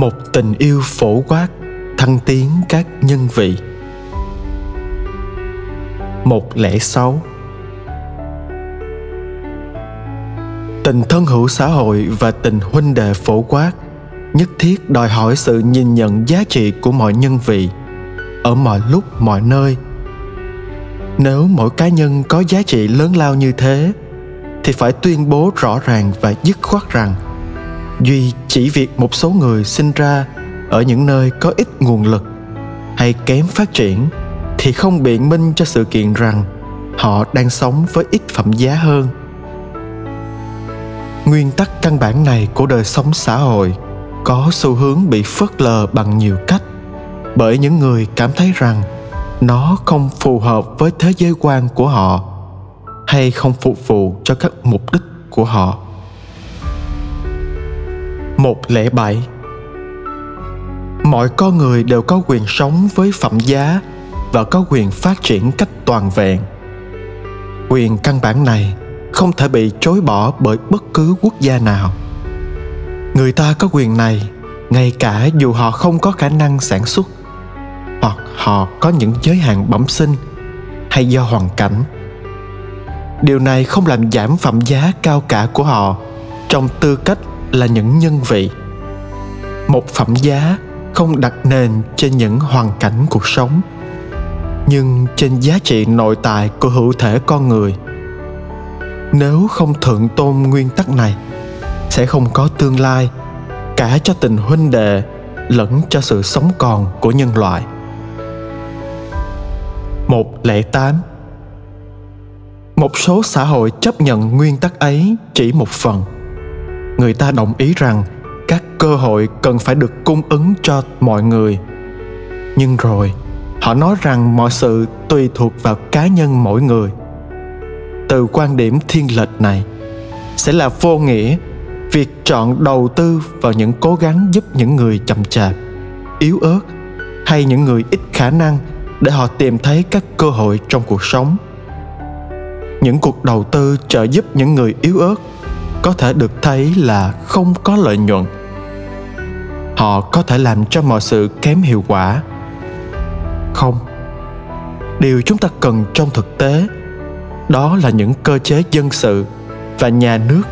một tình yêu phổ quát, thăng tiến các nhân vị. Một lẽ sáu. Tình thân hữu xã hội và tình huynh đệ phổ quát, nhất thiết đòi hỏi sự nhìn nhận giá trị của mọi nhân vị ở mọi lúc, mọi nơi. Nếu mỗi cá nhân có giá trị lớn lao như thế, thì phải tuyên bố rõ ràng và dứt khoát rằng duy chỉ việc một số người sinh ra ở những nơi có ít nguồn lực hay kém phát triển thì không biện minh cho sự kiện rằng họ đang sống với ít phẩm giá hơn. Nguyên tắc căn bản này của đời sống xã hội có xu hướng bị phớt lờ bằng nhiều cách bởi những người cảm thấy rằng nó không phù hợp với thế giới quan của họ hay không phục vụ cho các mục đích của họ một lễ bảy. Mọi con người đều có quyền sống với phẩm giá và có quyền phát triển cách toàn vẹn. Quyền căn bản này không thể bị chối bỏ bởi bất cứ quốc gia nào. Người ta có quyền này ngay cả dù họ không có khả năng sản xuất, hoặc họ có những giới hạn bẩm sinh hay do hoàn cảnh. Điều này không làm giảm phẩm giá cao cả của họ trong tư cách là những nhân vị. Một phẩm giá không đặt nền trên những hoàn cảnh cuộc sống, nhưng trên giá trị nội tại của hữu thể con người. Nếu không thượng tôn nguyên tắc này, sẽ không có tương lai, cả cho tình huynh đệ lẫn cho sự sống còn của nhân loại. Một lệ tám. Một số xã hội chấp nhận nguyên tắc ấy chỉ một phần người ta đồng ý rằng các cơ hội cần phải được cung ứng cho mọi người. Nhưng rồi, họ nói rằng mọi sự tùy thuộc vào cá nhân mỗi người. Từ quan điểm thiên lệch này, sẽ là vô nghĩa việc chọn đầu tư vào những cố gắng giúp những người chậm chạp, yếu ớt hay những người ít khả năng để họ tìm thấy các cơ hội trong cuộc sống. Những cuộc đầu tư trợ giúp những người yếu ớt có thể được thấy là không có lợi nhuận. Họ có thể làm cho mọi sự kém hiệu quả. Không, điều chúng ta cần trong thực tế, đó là những cơ chế dân sự và nhà nước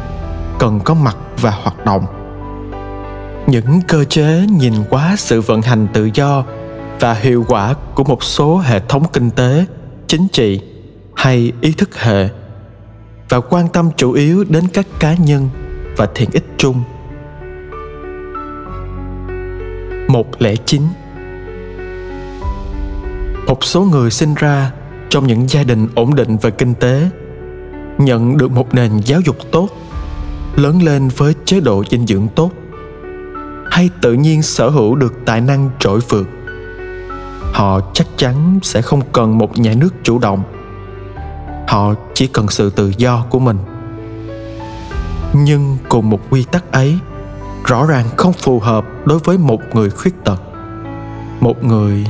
cần có mặt và hoạt động. Những cơ chế nhìn quá sự vận hành tự do và hiệu quả của một số hệ thống kinh tế, chính trị hay ý thức hệ và quan tâm chủ yếu đến các cá nhân và thiện ích chung. Một lẽ chính một số người sinh ra trong những gia đình ổn định về kinh tế, nhận được một nền giáo dục tốt, lớn lên với chế độ dinh dưỡng tốt, hay tự nhiên sở hữu được tài năng trội vượt họ chắc chắn sẽ không cần một nhà nước chủ động họ chỉ cần sự tự do của mình. Nhưng cùng một quy tắc ấy, rõ ràng không phù hợp đối với một người khuyết tật. Một người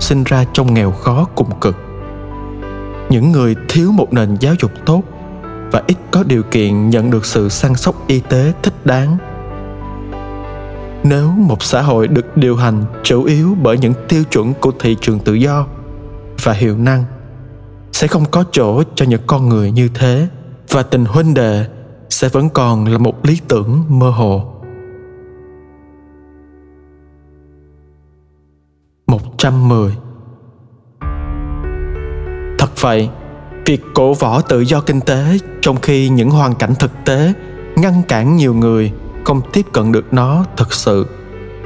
sinh ra trong nghèo khó cùng cực. Những người thiếu một nền giáo dục tốt và ít có điều kiện nhận được sự săn sóc y tế thích đáng. Nếu một xã hội được điều hành chủ yếu bởi những tiêu chuẩn của thị trường tự do và hiệu năng sẽ không có chỗ cho những con người như thế và tình huynh đệ sẽ vẫn còn là một lý tưởng mơ hồ. 110 Thật vậy, việc cổ võ tự do kinh tế trong khi những hoàn cảnh thực tế ngăn cản nhiều người không tiếp cận được nó thực sự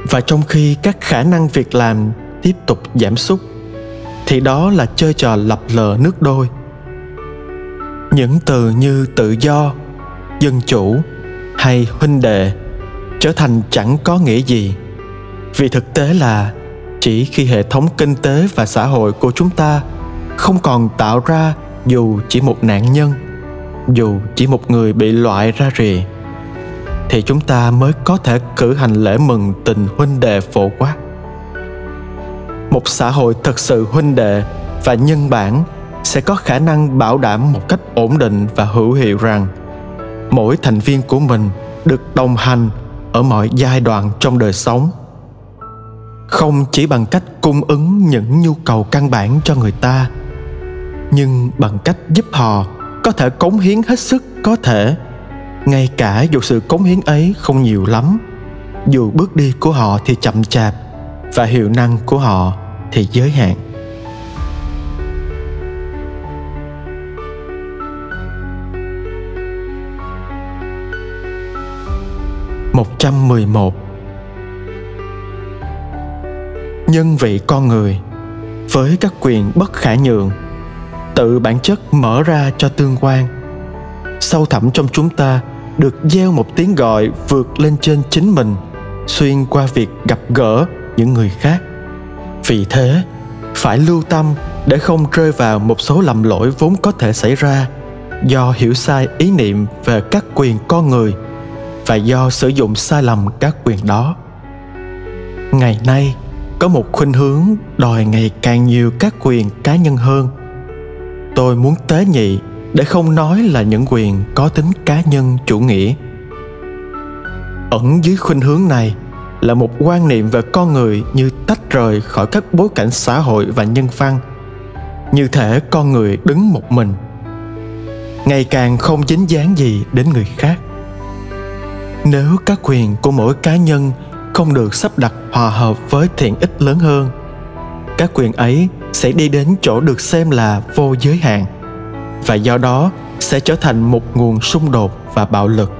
và trong khi các khả năng việc làm tiếp tục giảm sút thì đó là chơi trò lập lờ nước đôi. Những từ như tự do, dân chủ hay huynh đệ trở thành chẳng có nghĩa gì, vì thực tế là chỉ khi hệ thống kinh tế và xã hội của chúng ta không còn tạo ra dù chỉ một nạn nhân, dù chỉ một người bị loại ra rìa thì chúng ta mới có thể cử hành lễ mừng tình huynh đệ phổ quát một xã hội thật sự huynh đệ và nhân bản sẽ có khả năng bảo đảm một cách ổn định và hữu hiệu rằng mỗi thành viên của mình được đồng hành ở mọi giai đoạn trong đời sống. Không chỉ bằng cách cung ứng những nhu cầu căn bản cho người ta, nhưng bằng cách giúp họ có thể cống hiến hết sức có thể. Ngay cả dù sự cống hiến ấy không nhiều lắm, dù bước đi của họ thì chậm chạp và hiệu năng của họ thì giới hạn. 111 Nhân vị con người với các quyền bất khả nhượng, tự bản chất mở ra cho tương quan. Sâu thẳm trong chúng ta được gieo một tiếng gọi vượt lên trên chính mình xuyên qua việc gặp gỡ những người khác vì thế, phải lưu tâm để không rơi vào một số lầm lỗi vốn có thể xảy ra do hiểu sai ý niệm về các quyền con người và do sử dụng sai lầm các quyền đó. Ngày nay, có một khuynh hướng đòi ngày càng nhiều các quyền cá nhân hơn. Tôi muốn tế nhị để không nói là những quyền có tính cá nhân chủ nghĩa. Ẩn dưới khuynh hướng này là một quan niệm về con người như tách rời khỏi các bối cảnh xã hội và nhân văn. Như thể con người đứng một mình, ngày càng không dính dáng gì đến người khác. Nếu các quyền của mỗi cá nhân không được sắp đặt hòa hợp với thiện ích lớn hơn, các quyền ấy sẽ đi đến chỗ được xem là vô giới hạn, và do đó sẽ trở thành một nguồn xung đột và bạo lực.